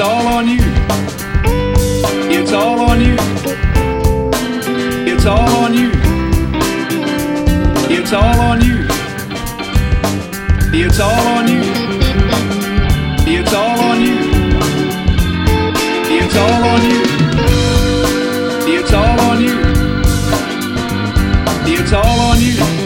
It's all on you. It's all on you. It's all on you. It's all on you. It's all on you. It's all on you. It's all on you. It's all on you. It's all on you.